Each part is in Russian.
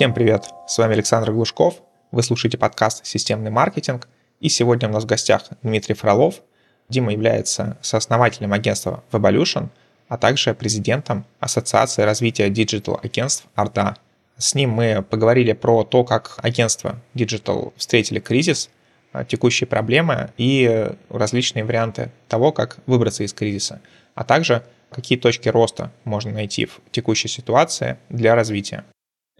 Всем привет! С вами Александр Глушков. Вы слушаете подкаст «Системный маркетинг». И сегодня у нас в гостях Дмитрий Фролов. Дима является сооснователем агентства Evolution, а также президентом Ассоциации развития digital-агентств «АРДА». С ним мы поговорили про то, как агентства Digital встретили кризис, текущие проблемы и различные варианты того, как выбраться из кризиса, а также какие точки роста можно найти в текущей ситуации для развития.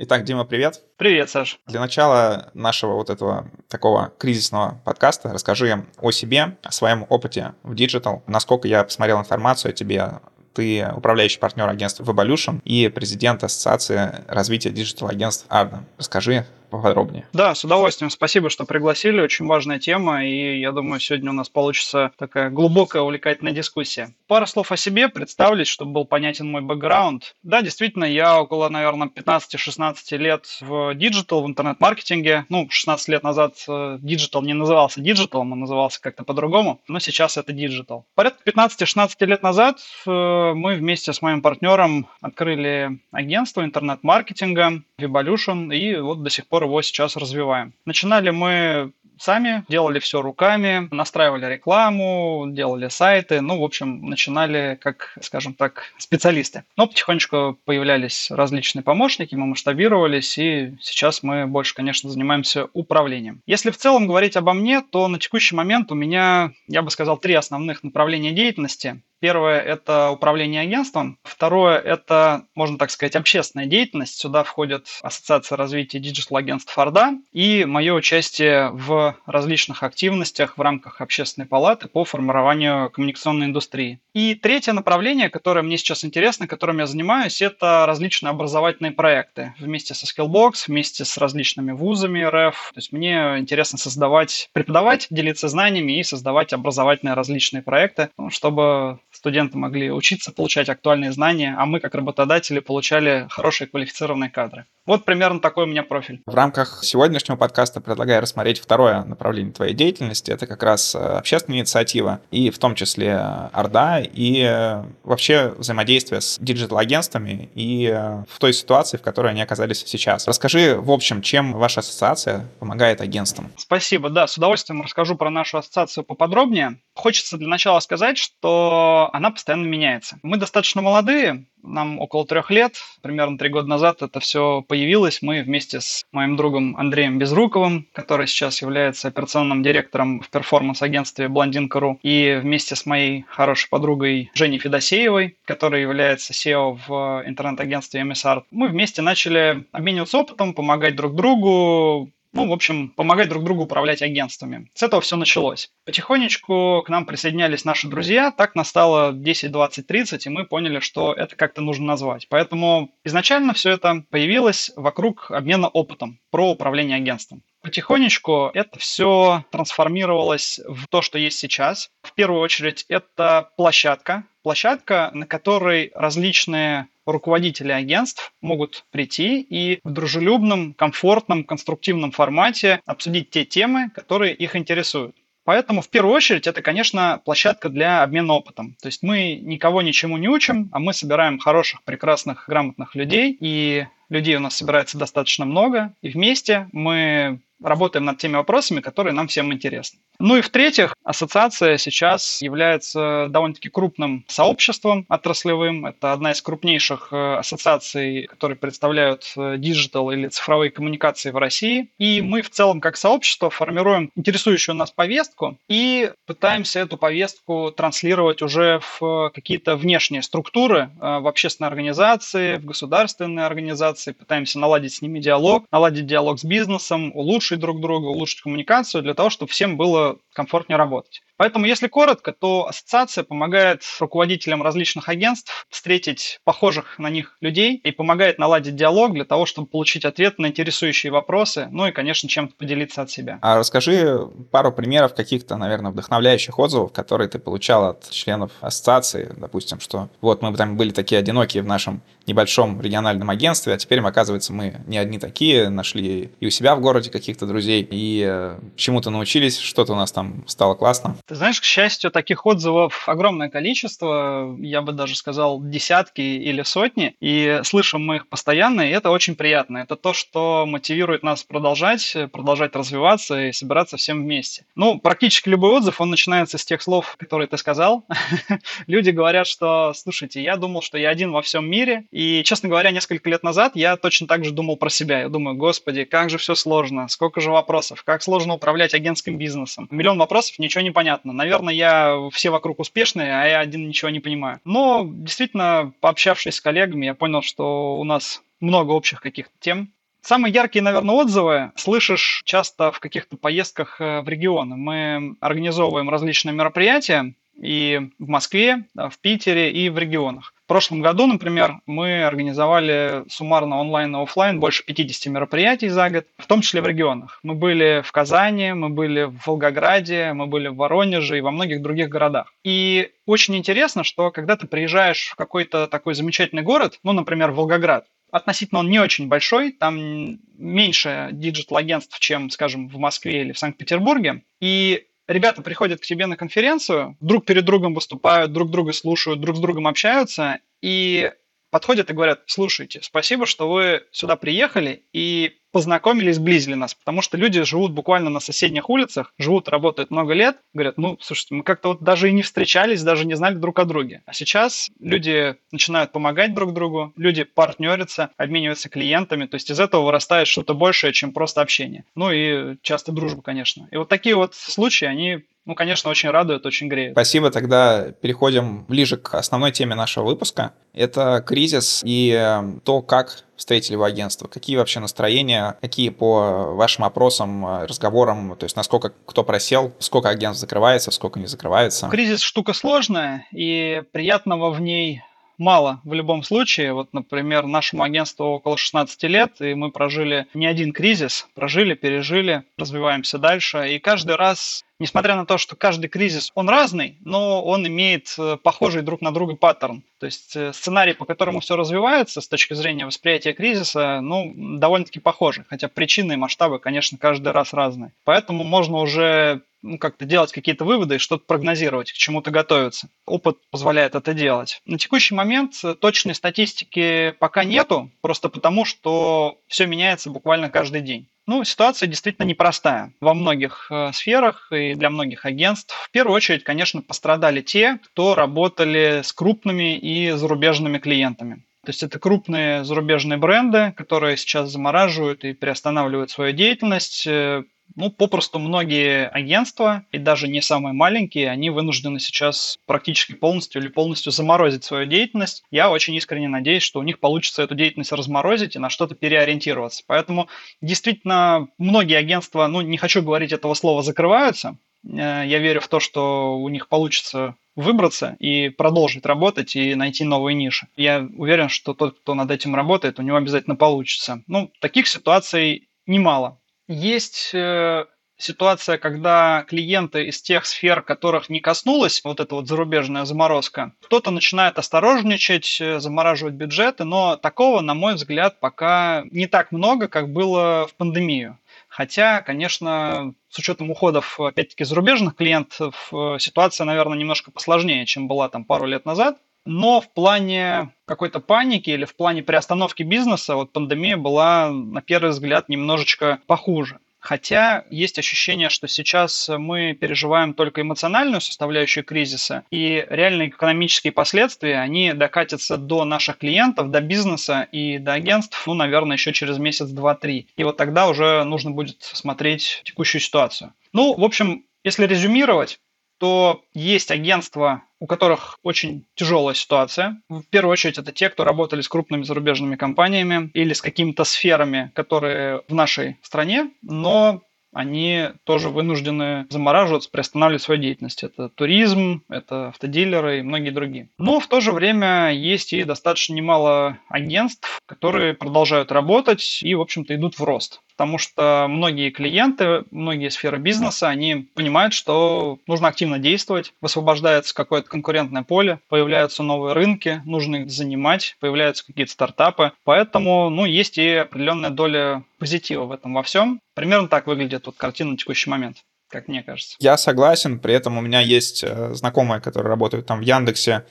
Итак, Дима, привет. Привет, Саш. Для начала нашего вот этого такого кризисного подкаста расскажи о себе, о своем опыте в digital. Насколько я посмотрел информацию о тебе, ты управляющий партнер агентства Evolution и президент Ассоциации развития digital-агентств АРДА. Расскажи поподробнее. Да, с удовольствием. Спасибо, что пригласили. Очень важная тема, и я думаю, сегодня у нас получится такая глубокая, увлекательная дискуссия. Пара слов о себе, представлюсь, чтобы был понятен мой бэкграунд. Да, действительно, я около, наверное, 15-16 лет в digital, в интернет-маркетинге. Ну, 16 лет назад э, digital не назывался диджиталом, он назывался как-то по-другому, но сейчас это digital. Порядка 15-16 лет назад э, мы вместе с моим партнером открыли агентство интернет-маркетинга Evolution, и вот до сих пор его сейчас развиваем. Начинали мы сами, делали все руками, настраивали рекламу, делали сайты, ну, в общем, начинали как, скажем так, специалисты. Но потихонечку появлялись различные помощники, мы масштабировались, и сейчас мы больше, конечно, занимаемся управлением. Если в целом говорить обо мне, то на текущий момент у меня, я бы сказал, три основных направления деятельности. Первое – это управление агентством. Второе – это, можно так сказать, общественная деятельность. Сюда входит Ассоциация развития digital-агентств АРДА и мое участие в различных активностях в рамках общественной палаты по формированию коммуникационной индустрии. И третье направление, которое мне сейчас интересно, которым я занимаюсь, это различные образовательные проекты. Вместе со Skillbox, вместе с различными вузами РФ. То есть мне интересно создавать, преподавать, делиться знаниями и создавать образовательные различные проекты, чтобы студенты могли учиться, получать актуальные знания, а мы, как работодатели, получали хорошие квалифицированные кадры. Вот примерно такой у меня профиль. В рамках сегодняшнего подкаста предлагаю рассмотреть второе направление твоей деятельности. Это как раз э, общественная инициатива, и в том числе Орда, и э, вообще взаимодействие с диджитал-агентствами и э, в той ситуации, в которой они оказались сейчас. Расскажи, в общем, чем ваша ассоциация помогает агентствам? Спасибо, да, с удовольствием расскажу про нашу ассоциацию поподробнее. Хочется для начала сказать, что она постоянно меняется. Мы достаточно молодые, нам около трех лет, примерно три года назад это все появилось. Мы вместе с моим другом Андреем Безруковым, который сейчас является операционным директором в перформанс-агентстве Блондинка.ру, и вместе с моей хорошей подругой Женей Федосеевой, которая является SEO в интернет-агентстве MSR, мы вместе начали обмениваться опытом, помогать друг другу, ну, в общем, помогать друг другу управлять агентствами. С этого все началось. Потихонечку к нам присоединялись наши друзья, так настало 10, 20, 30, и мы поняли, что это как-то нужно назвать. Поэтому изначально все это появилось вокруг обмена опытом про управление агентством. Потихонечку это все трансформировалось в то, что есть сейчас. В первую очередь это площадка. Площадка, на которой различные руководители агентств могут прийти и в дружелюбном, комфортном, конструктивном формате обсудить те темы, которые их интересуют. Поэтому в первую очередь это, конечно, площадка для обмена опытом. То есть мы никого ничему не учим, а мы собираем хороших, прекрасных, грамотных людей, и людей у нас собирается достаточно много, и вместе мы работаем над теми вопросами, которые нам всем интересны. Ну и в-третьих, ассоциация сейчас является довольно-таки крупным сообществом отраслевым. Это одна из крупнейших э, ассоциаций, которые представляют э, digital или цифровые коммуникации в России. И мы в целом как сообщество формируем интересующую нас повестку и пытаемся эту повестку транслировать уже в какие-то внешние структуры, э, в общественные организации, в государственные организации. Пытаемся наладить с ними диалог, наладить диалог с бизнесом, улучшить друг друга, улучшить коммуникацию для того, чтобы всем было комфортнее работать. Поэтому, если коротко, то ассоциация помогает руководителям различных агентств встретить похожих на них людей и помогает наладить диалог для того, чтобы получить ответ на интересующие вопросы, ну и, конечно, чем-то поделиться от себя. А расскажи пару примеров каких-то, наверное, вдохновляющих отзывов, которые ты получал от членов ассоциации, допустим, что вот мы там были такие одинокие в нашем небольшом региональном агентстве, а теперь, оказывается, мы не одни такие, нашли и у себя в городе каких-то друзей, и э, чему-то научились, что-то у нас там стало классно. Ты знаешь, к счастью, таких отзывов огромное количество, я бы даже сказал десятки или сотни, и слышим мы их постоянно, и это очень приятно. Это то, что мотивирует нас продолжать, продолжать развиваться и собираться всем вместе. Ну, практически любой отзыв, он начинается с тех слов, которые ты сказал. Люди говорят, что, слушайте, я думал, что я один во всем мире, и, честно говоря, несколько лет назад я точно так же думал про себя. Я думаю, господи, как же все сложно, сколько же вопросов, как сложно управлять агентским бизнесом. Миллион вопросов, ничего не понятно понятно. Наверное, я все вокруг успешные, а я один ничего не понимаю. Но действительно, пообщавшись с коллегами, я понял, что у нас много общих каких-то тем. Самые яркие, наверное, отзывы слышишь часто в каких-то поездках э, в регионы. Мы организовываем различные мероприятия, и в Москве, в Питере и в регионах. В прошлом году, например, мы организовали суммарно онлайн и офлайн больше 50 мероприятий за год, в том числе в регионах. Мы были в Казани, мы были в Волгограде, мы были в Воронеже и во многих других городах. И очень интересно, что когда ты приезжаешь в какой-то такой замечательный город, ну, например, Волгоград, относительно он не очень большой, там меньше digital-агентств, чем, скажем, в Москве или в Санкт-Петербурге. И ребята приходят к тебе на конференцию, друг перед другом выступают, друг друга слушают, друг с другом общаются, и подходят и говорят, слушайте, спасибо, что вы сюда приехали, и познакомились, сблизили нас, потому что люди живут буквально на соседних улицах, живут, работают много лет, говорят, ну, слушайте, мы как-то вот даже и не встречались, даже не знали друг о друге. А сейчас люди начинают помогать друг другу, люди партнерятся, обмениваются клиентами, то есть из этого вырастает что-то большее, чем просто общение. Ну и часто дружба, конечно. И вот такие вот случаи, они ну, конечно, очень радует, очень греет. Спасибо. Тогда переходим ближе к основной теме нашего выпуска. Это кризис и э, то, как встретили вы агентство? Какие вообще настроения? Какие по вашим опросам, э, разговорам, то есть насколько кто просел, сколько агентств закрывается, сколько не закрывается? Кризис штука сложная, и приятного в ней мало в любом случае. Вот, например, нашему агентству около 16 лет, и мы прожили не один кризис, прожили, пережили, развиваемся дальше. И каждый раз несмотря на то, что каждый кризис, он разный, но он имеет э, похожий друг на друга паттерн. То есть э, сценарий, по которому все развивается с точки зрения восприятия кризиса, ну, довольно-таки похожи. Хотя причины и масштабы, конечно, каждый раз разные. Поэтому можно уже ну, как-то делать какие-то выводы что-то прогнозировать, к чему-то готовиться. Опыт позволяет это делать. На текущий момент э, точной статистики пока нету, просто потому что все меняется буквально каждый день. Ну, ситуация действительно непростая во многих э, сферах и для многих агентств. В первую очередь, конечно, пострадали те, кто работали с крупными и зарубежными клиентами. То есть это крупные зарубежные бренды, которые сейчас замораживают и приостанавливают свою деятельность, э, ну, попросту многие агентства, и даже не самые маленькие, они вынуждены сейчас практически полностью или полностью заморозить свою деятельность. Я очень искренне надеюсь, что у них получится эту деятельность разморозить и на что-то переориентироваться. Поэтому действительно многие агентства, ну, не хочу говорить этого слова, закрываются. Э, я верю в то, что у них получится выбраться и продолжить работать и найти новые ниши. Я уверен, что тот, кто над этим работает, у него обязательно получится. Ну, таких ситуаций немало. Есть э, ситуация, когда клиенты из тех сфер, которых не коснулась вот эта вот зарубежная заморозка, кто-то начинает осторожничать, э, замораживать бюджеты, но такого, на мой взгляд, пока не так много, как было в пандемию. Хотя, конечно, с учетом уходов, опять-таки, зарубежных клиентов, э, ситуация, наверное, немножко посложнее, чем была там пару лет назад. Но в плане какой-то паники или в плане приостановки бизнеса вот пандемия была, на первый взгляд, немножечко похуже. Хотя есть ощущение, что сейчас мы переживаем только эмоциональную составляющую кризиса, и реальные экономические последствия, они докатятся до наших клиентов, до бизнеса и до агентств, ну, наверное, еще через месяц, два, три. И вот тогда уже нужно будет смотреть текущую ситуацию. Ну, в общем, если резюмировать, то есть агентства, у которых очень тяжелая ситуация. В первую очередь это те, кто работали с крупными зарубежными компаниями или с какими-то сферами, которые в нашей стране, но они тоже вынуждены замораживаться, приостанавливать свою деятельность. Это туризм, это автодилеры и многие другие. Но в то же время есть и достаточно немало агентств, которые продолжают работать и, в общем-то, идут в рост потому что многие клиенты, многие сферы бизнеса, они понимают, что нужно активно действовать, высвобождается какое-то конкурентное поле, появляются новые рынки, нужно их занимать, появляются какие-то стартапы, поэтому, ну, есть и определенная доля позитива в этом во всем. Примерно так выглядит вот картина на текущий момент. как мне кажется. Я согласен, при этом у меня есть э, знакомые, которые работают там в Яндексе,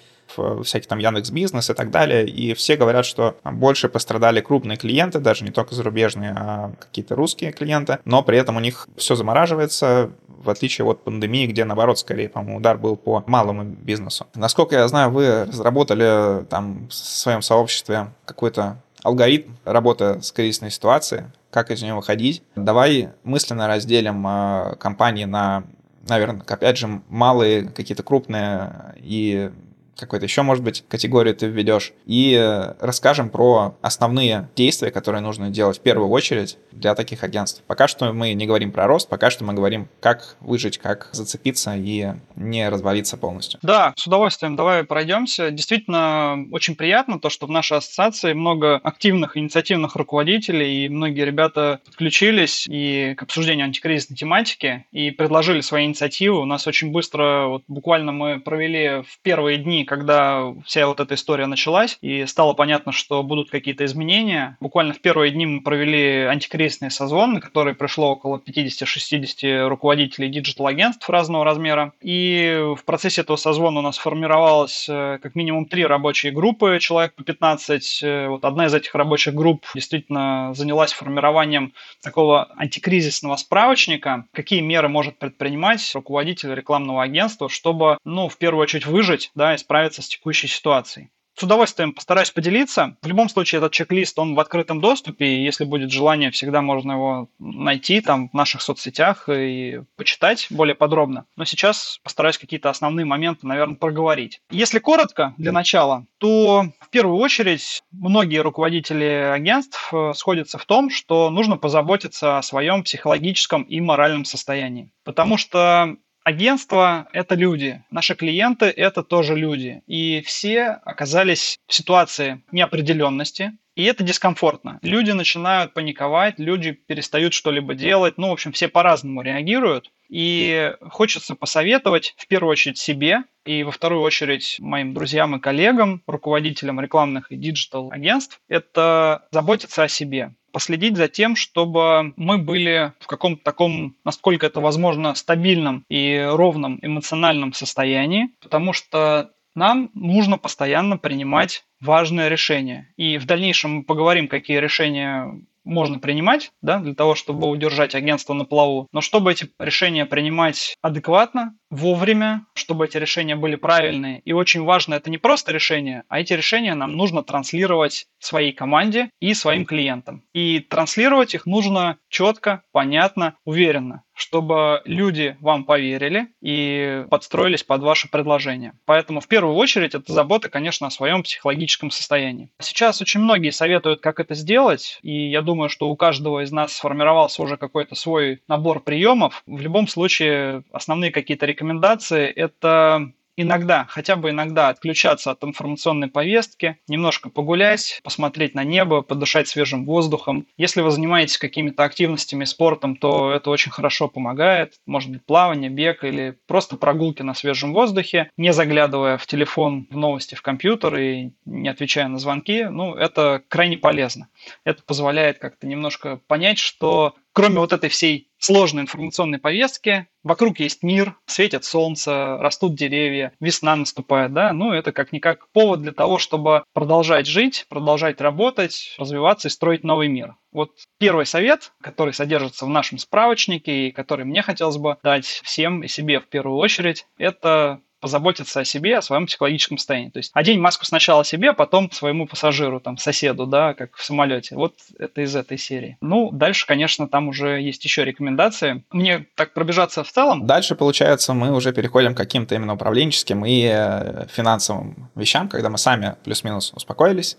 всякий там Яндекс Бизнес и так далее, и все говорят, что больше пострадали крупные клиенты, даже не только зарубежные, а какие-то русские клиенты, но при этом у них все замораживается, в отличие от пандемии, где, наоборот, скорее, по-моему, удар был по малому бизнесу. Насколько я знаю, вы разработали там в своем сообществе какой-то алгоритм работы с кризисной ситуацией, как из нее выходить. Давай мысленно разделим э, компании на, наверное, опять же, малые, какие-то крупные и какой-то еще, может быть, категорию ты введешь, и э, расскажем про основные действия, которые нужно делать в первую очередь для таких агентств. Пока что мы не говорим про рост, пока что мы говорим, как выжить, как зацепиться и не развалиться полностью. Да, с удовольствием. Давай пройдемся. Действительно, очень приятно то, что в нашей ассоциации много активных инициативных руководителей, и многие ребята подключились и к обсуждению антикризисной тематики и предложили свои инициативы. У нас очень быстро, вот буквально мы провели в первые дни когда вся вот эта история началась, и стало понятно, что будут какие-то изменения. Буквально в первые дни мы провели антикризисный созвон, на который пришло около 50-60 руководителей digital-агентств разного размера. И в процессе этого созвона у нас формировалось э, как минимум три рабочие группы, человек по 15. Э, вот одна из этих рабочих групп действительно занялась формированием такого антикризисного справочника, какие меры может предпринимать руководитель рекламного агентства, чтобы, ну, в первую очередь выжить, да, и справиться с текущей ситуацией. С удовольствием постараюсь поделиться. В любом случае, этот чек-лист, он в открытом доступе, и если будет желание, всегда можно его найти там в наших соцсетях и почитать более подробно. Но сейчас постараюсь какие-то основные моменты, наверное, проговорить. Если коротко, для начала, то в первую очередь многие руководители агентств э, сходятся в том, что нужно позаботиться о своем психологическом и моральном состоянии. Потому что Агентство – это люди, наши клиенты – это тоже люди. И все оказались в ситуации неопределенности, и это дискомфортно. Люди начинают паниковать, люди перестают что-либо делать. Ну, в общем, все по-разному реагируют. И хочется посоветовать в первую очередь себе и во вторую очередь моим друзьям и коллегам, руководителям рекламных и digital агентств, это заботиться о себе последить за тем, чтобы мы были в каком-то таком, насколько это возможно, стабильном и ровном эмоциональном состоянии, потому что нам нужно постоянно принимать важные решения. И в дальнейшем мы поговорим, какие решения можно принимать, да, для того, чтобы удержать агентство на плаву. Но чтобы эти решения принимать адекватно, вовремя, чтобы эти решения были правильные. И очень важно, это не просто решение, а эти решения нам нужно транслировать своей команде и своим клиентам. И транслировать их нужно четко, понятно, уверенно чтобы люди вам поверили и подстроились под ваше предложение. Поэтому в первую очередь это забота, конечно, о своем психологическом состоянии. Сейчас очень многие советуют, как это сделать, и я думаю, что у каждого из нас сформировался уже какой-то свой набор приемов. В любом случае, основные какие-то рекомендации – это иногда, хотя бы иногда отключаться от информационной повестки, немножко погулять, посмотреть на небо, подышать свежим воздухом. Если вы занимаетесь какими-то активностями, спортом, то это очень хорошо помогает. Может быть, плавание, бег или просто прогулки на свежем воздухе, не заглядывая в телефон, в новости, в компьютер и не отвечая на звонки. Ну, это крайне полезно. Это позволяет как-то немножко понять, что кроме вот этой всей сложной информационной повестки, вокруг есть мир, светит солнце, растут деревья, весна наступает, да, ну это как-никак повод для того, чтобы продолжать жить, продолжать работать, развиваться и строить новый мир. Вот первый совет, который содержится в нашем справочнике и который мне хотелось бы дать всем и себе в первую очередь, это позаботиться о себе, о своем психологическом состоянии. То есть одень маску сначала себе, а потом своему пассажиру, там, соседу, да, как в самолете. Вот это из этой серии. Ну, дальше, конечно, там уже есть еще рекомендации. Мне так пробежаться в целом. Дальше, получается, мы уже переходим к каким-то именно управленческим и э, финансовым вещам, когда мы сами плюс-минус успокоились,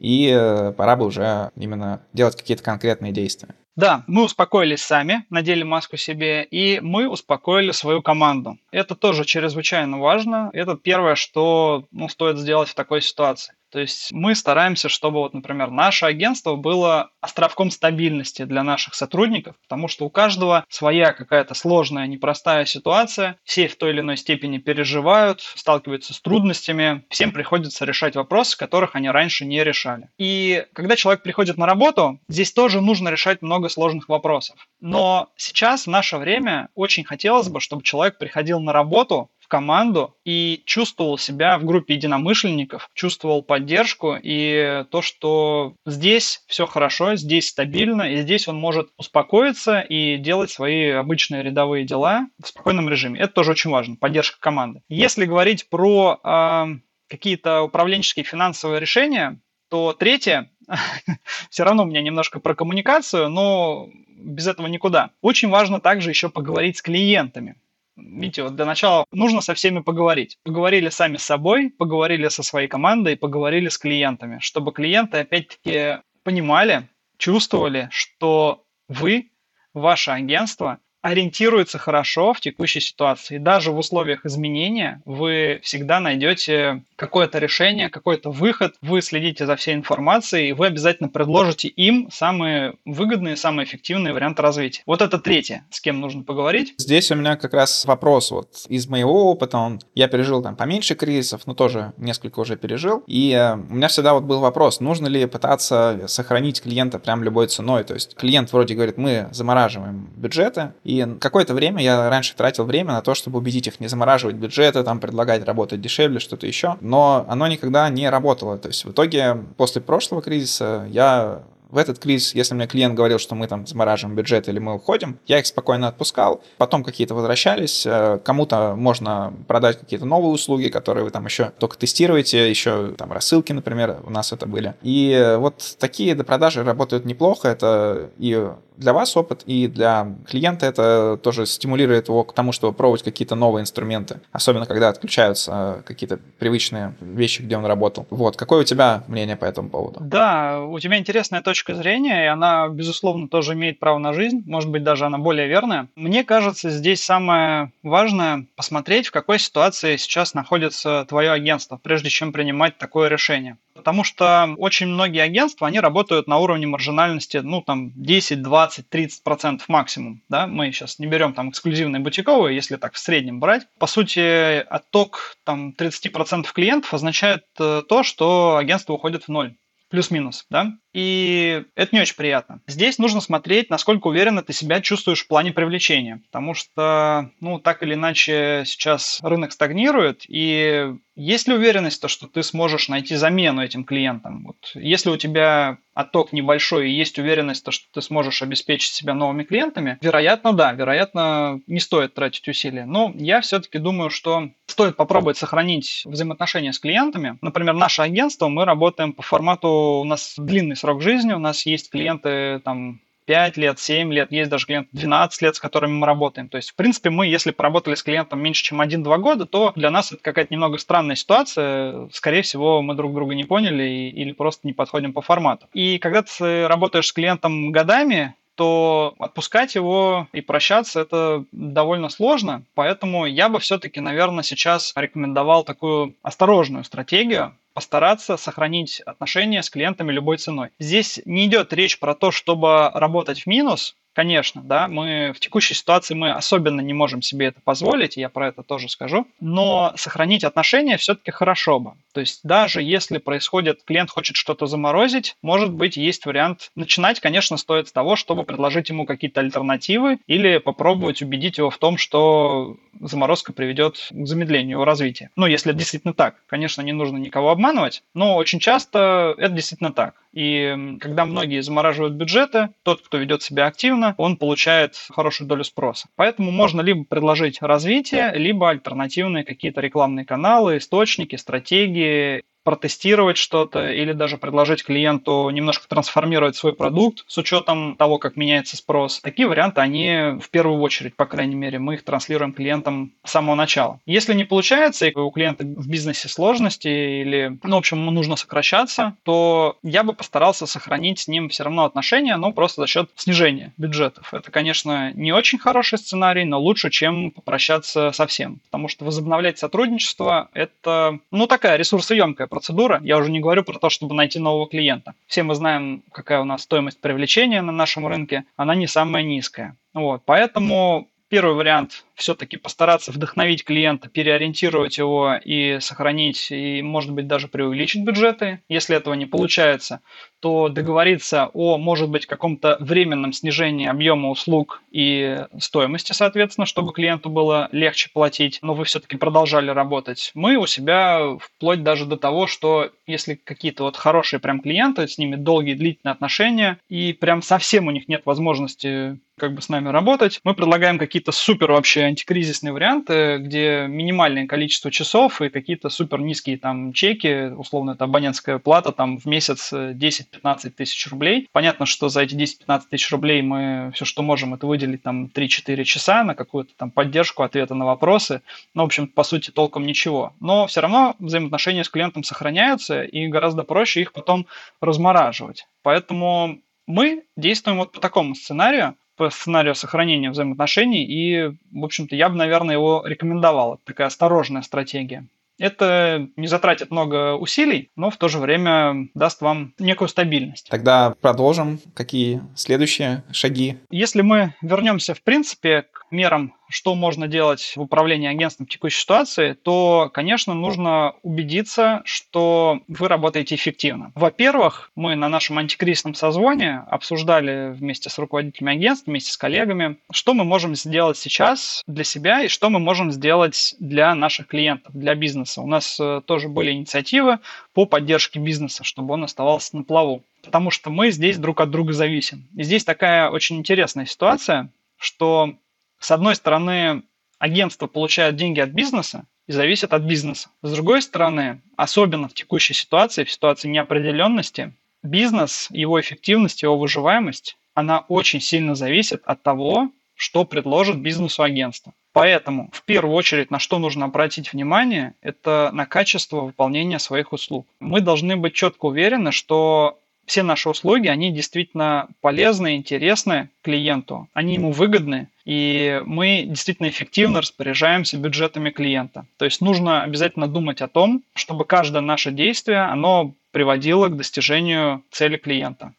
и э, пора бы уже именно делать какие-то конкретные действия. Да, мы успокоились сами, надели маску себе, и мы успокоили свою команду. Это тоже чрезвычайно важно. Это первое, что ну, стоит сделать в такой ситуации. То есть мы стараемся, чтобы, вот, например, наше агентство было островком стабильности для наших сотрудников, потому что у каждого своя какая-то сложная, непростая ситуация, все в той или иной степени переживают, сталкиваются с трудностями, всем приходится решать вопросы, которых они раньше не решали. И когда человек приходит на работу, здесь тоже нужно решать много сложных вопросов. Но сейчас, в наше время, очень хотелось бы, чтобы человек приходил на работу команду и чувствовал себя в группе единомышленников, чувствовал поддержку и то, что здесь все хорошо, здесь стабильно, и здесь он может успокоиться и делать свои обычные рядовые дела в спокойном режиме. Это тоже очень важно, поддержка команды. Если говорить про э, какие-то управленческие финансовые решения, то третье, все равно у меня немножко про коммуникацию, но без этого никуда. Очень важно также еще поговорить с клиентами. Видите, вот для начала нужно со всеми поговорить. Поговорили сами с собой, поговорили со своей командой, поговорили с клиентами, чтобы клиенты опять-таки понимали, чувствовали, что вы, ваше агентство ориентируется хорошо в текущей ситуации. Даже в условиях изменения вы всегда найдете какое-то решение, какой-то выход, вы следите за всей информацией, и вы обязательно предложите им самые выгодные, самые эффективные варианты развития. Вот это третье, с кем нужно поговорить. Здесь у меня как раз вопрос вот из моего опыта, он, я пережил там поменьше кризисов, но тоже несколько уже пережил, и э, у меня всегда вот был вопрос, нужно ли пытаться сохранить клиента прям любой ценой, то есть клиент вроде говорит, мы замораживаем бюджеты, и какое-то время я раньше тратил время на то, чтобы убедить их не замораживать бюджеты, там предлагать работать дешевле, что-то еще, но оно никогда не работало. То есть в итоге после прошлого кризиса я в этот кризис, если мне клиент говорил, что мы там замораживаем бюджет или мы уходим, я их спокойно отпускал, потом какие-то возвращались, э, кому-то можно продать какие-то новые услуги, которые вы там еще только тестируете, еще там рассылки, например, у нас это были. И вот такие допродажи работают неплохо, это и для вас опыт, и для клиента это тоже стимулирует его к тому, чтобы пробовать какие-то новые инструменты, особенно когда отключаются какие-то привычные вещи, где он работал. Вот, какое у тебя мнение по этому поводу? Да, у тебя интересная точка зрения, и она, безусловно, тоже имеет право на жизнь, может быть, даже она более верная. Мне кажется, здесь самое важное посмотреть, в какой ситуации сейчас находится твое агентство, прежде чем принимать такое решение. Потому что очень многие агентства, они работают на уровне маржинальности, ну, там, 10, 20, 30 процентов максимум, да, мы сейчас не берем там эксклюзивные бутиковые, если так в среднем брать. По сути, отток там 30 процентов клиентов означает э, то, что агентство уходит в ноль плюс-минус, да? И это не очень приятно. Здесь нужно смотреть, насколько уверенно ты себя чувствуешь в плане привлечения, потому что, ну, так или иначе сейчас рынок стагнирует, и есть ли уверенность, то, что ты сможешь найти замену этим клиентам? Вот, если у тебя отток небольшой и есть уверенность, то, что ты сможешь обеспечить себя новыми клиентами, вероятно, да, вероятно, не стоит тратить усилия. Но я все-таки думаю, что стоит попробовать сохранить взаимоотношения с клиентами. Например, наше агентство, мы работаем по формату, у нас длинный срок жизни, у нас есть клиенты там 5 лет, 7 лет, есть даже клиенты 12 лет, с которыми мы работаем. То есть, в принципе, мы, если поработали с клиентом меньше, чем 1-2 года, то для нас это какая-то немного странная ситуация. Скорее всего, мы друг друга не поняли или просто не подходим по формату. И когда ты работаешь с клиентом годами, то отпускать его и прощаться это довольно сложно. Поэтому я бы все-таки, наверное, сейчас рекомендовал такую осторожную стратегию постараться сохранить отношения с клиентами любой ценой. Здесь не идет речь про то, чтобы работать в минус, Конечно, да, мы в текущей ситуации мы особенно не можем себе это позволить, я про это тоже скажу, но сохранить отношения все-таки хорошо бы. То есть даже если происходит, клиент хочет что-то заморозить, может быть, есть вариант. Начинать, конечно, стоит с того, чтобы предложить ему какие-то альтернативы или попробовать убедить его в том, что заморозка приведет к замедлению его развития. Ну, если это действительно так. Конечно, не нужно никого обманывать, но очень часто это действительно так. И когда многие замораживают бюджеты, тот, кто ведет себя активно, он получает хорошую долю спроса. Поэтому можно либо предложить развитие, либо альтернативные какие-то рекламные каналы, источники, стратегии протестировать что-то или даже предложить клиенту немножко трансформировать свой продукт с учетом того, как меняется спрос. Такие варианты, они в первую очередь, по крайней мере, мы их транслируем клиентам с самого начала. Если не получается, и у клиента в бизнесе сложности или, ну, в общем, ему нужно сокращаться, то я бы постарался сохранить с ним все равно отношения, но просто за счет снижения бюджетов. Это, конечно, не очень хороший сценарий, но лучше, чем попрощаться совсем, потому что возобновлять сотрудничество – это, ну, такая ресурсоемкая процедура. Я уже не говорю про то, чтобы найти нового клиента. Все мы знаем, какая у нас стоимость привлечения на нашем рынке. Она не самая низкая. Вот, поэтому первый вариант все-таки постараться вдохновить клиента, переориентировать его и сохранить, и, может быть, даже преувеличить бюджеты. Если этого не получается, то договориться о, может быть, каком-то временном снижении объема услуг и стоимости, соответственно, чтобы клиенту было легче платить, но вы все-таки продолжали работать. Мы у себя вплоть даже до того, что если какие-то вот хорошие прям клиенты, с ними долгие длительные отношения, и прям совсем у них нет возможности как бы с нами работать, мы предлагаем какие-то супер вообще антикризисные варианты, где минимальное количество часов и какие-то супер низкие там чеки, условно это абонентская плата там в месяц 10-15 тысяч рублей. Понятно, что за эти 10-15 тысяч рублей мы все, что можем, это выделить там 3-4 часа на какую-то там поддержку ответа на вопросы. Ну, в общем, по сути, толком ничего. Но все равно взаимоотношения с клиентом сохраняются и гораздо проще их потом размораживать. Поэтому мы действуем вот по такому сценарию по сценарию сохранения взаимоотношений, и, в общем-то, я бы, наверное, его рекомендовал. Это такая осторожная стратегия. Это не затратит много усилий, но в то же время даст вам некую стабильность. Тогда продолжим. Какие следующие шаги? Если мы вернемся, в принципе, к мерам что можно делать в управлении агентством в текущей ситуации, то, конечно, нужно убедиться, что вы работаете эффективно. Во-первых, мы на нашем антикризисном созвоне обсуждали вместе с руководителями агентств, вместе с коллегами, что мы можем сделать сейчас для себя и что мы можем сделать для наших клиентов, для бизнеса. У нас э, тоже были инициативы по поддержке бизнеса, чтобы он оставался на плаву потому что мы здесь друг от друга зависим. И здесь такая очень интересная ситуация, что с одной стороны, агентство получает деньги от бизнеса и зависит от бизнеса. С другой стороны, особенно в текущей ситуации, в ситуации неопределенности, бизнес, его эффективность, его выживаемость, она очень сильно зависит от того, что предложит бизнесу агентство. Поэтому в первую очередь на что нужно обратить внимание, это на качество выполнения своих услуг. Мы должны быть четко уверены, что все наши услуги, они действительно полезны, интересны клиенту, они ему выгодны, и мы действительно эффективно распоряжаемся бюджетами клиента. То есть нужно обязательно думать о том, чтобы каждое наше действие, оно приводило к достижению цели клиента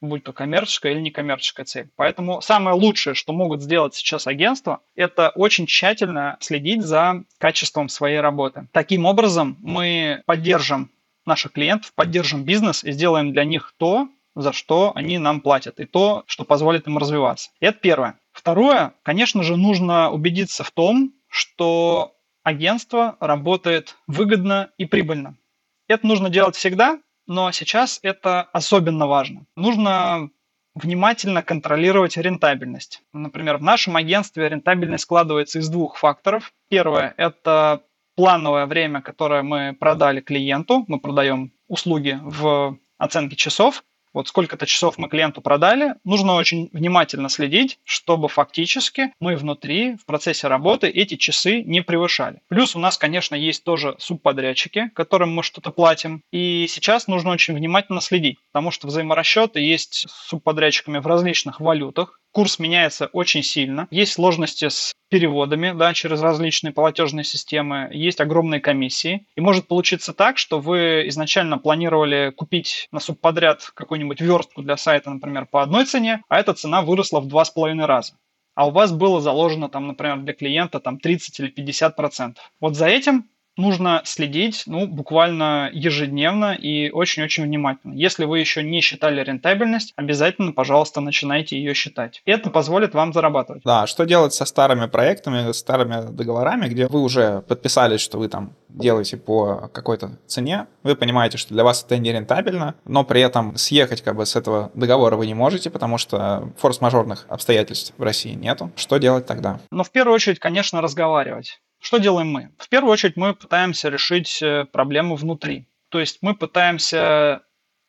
будь то коммерческая или некоммерческая цель. Поэтому самое лучшее, что могут сделать сейчас агентства, это очень тщательно следить за качеством своей работы. Таким образом, мы поддержим наших клиентов, поддержим бизнес и сделаем для них то, за что они нам платят, и то, что позволит им развиваться. Это первое. Второе, конечно же, нужно убедиться в том, что агентство работает выгодно и прибыльно. Это нужно делать всегда, но сейчас это особенно важно. Нужно внимательно контролировать рентабельность. Например, в нашем агентстве рентабельность складывается из двух факторов. Первое – это плановое время, которое мы продали клиенту, мы продаем услуги в оценке часов, вот сколько-то часов мы клиенту продали, нужно очень внимательно следить, чтобы фактически мы внутри, в процессе работы эти часы не превышали. Плюс у нас, конечно, есть тоже субподрядчики, которым мы что-то платим. И сейчас нужно очень внимательно следить, потому что взаиморасчеты есть с субподрядчиками в различных валютах курс меняется очень сильно. Есть сложности с переводами да, через различные платежные системы, есть огромные комиссии. И может получиться так, что вы изначально планировали купить на субподряд какую-нибудь верстку для сайта, например, по одной цене, а эта цена выросла в два с половиной раза а у вас было заложено там, например, для клиента там 30 или 50 процентов. Вот за этим нужно следить ну, буквально ежедневно и очень-очень внимательно. Если вы еще не считали рентабельность, обязательно, пожалуйста, начинайте ее считать. Это позволит вам зарабатывать. Да, что делать со старыми проектами, старыми договорами, где вы уже подписались, что вы там делаете по какой-то цене, вы понимаете, что для вас это не рентабельно, но при этом съехать как бы с этого договора вы не можете, потому что форс-мажорных обстоятельств в России нету. Что делать тогда? Ну, в первую очередь, конечно, разговаривать. Что делаем мы? В первую очередь мы пытаемся решить э, проблему внутри. То есть мы пытаемся,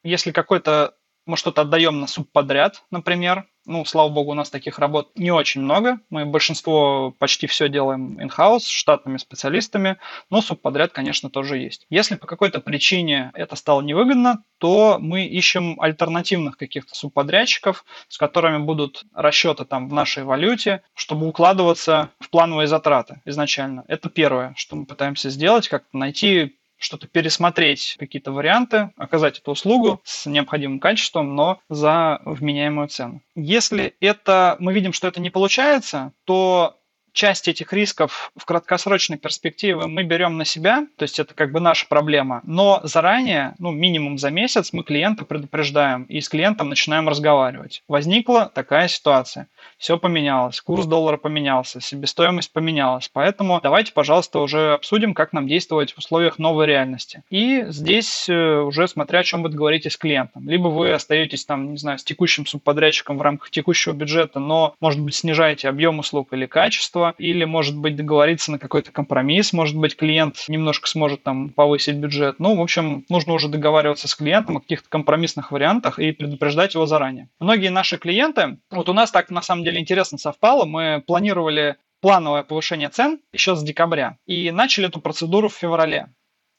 если какой-то мы что-то отдаем на субподряд, например, ну, слава богу, у нас таких работ не очень много. Мы большинство, почти все делаем in-house, штатными специалистами, но субподряд, конечно, тоже есть. Если по какой-то причине это стало невыгодно, то мы ищем альтернативных каких-то субподрядчиков, с которыми будут расчеты там в нашей валюте, чтобы укладываться в плановые затраты изначально. Это первое, что мы пытаемся сделать, как найти что-то пересмотреть, какие-то варианты, оказать эту услугу с необходимым качеством, но за вменяемую цену. Если это мы видим, что это не получается, то часть этих рисков в краткосрочной перспективе мы берем на себя, то есть это как бы наша проблема, но заранее, ну минимум за месяц мы клиента предупреждаем и с клиентом начинаем разговаривать. Возникла такая ситуация, все поменялось, курс доллара поменялся, себестоимость поменялась, поэтому давайте, пожалуйста, уже обсудим, как нам действовать в условиях новой реальности. И здесь э, уже смотря о чем вы договоритесь с клиентом. Либо вы остаетесь там, не знаю, с текущим субподрядчиком в рамках текущего бюджета, но, может быть, снижаете объем услуг или качество, или, может быть, договориться на какой-то компромисс, может быть, клиент немножко сможет там повысить бюджет. Ну, в общем, нужно уже договариваться с клиентом о каких-то компромиссных вариантах и предупреждать его заранее. Многие наши клиенты, вот у нас так на самом деле интересно совпало, мы планировали плановое повышение цен еще с декабря и начали эту процедуру в феврале.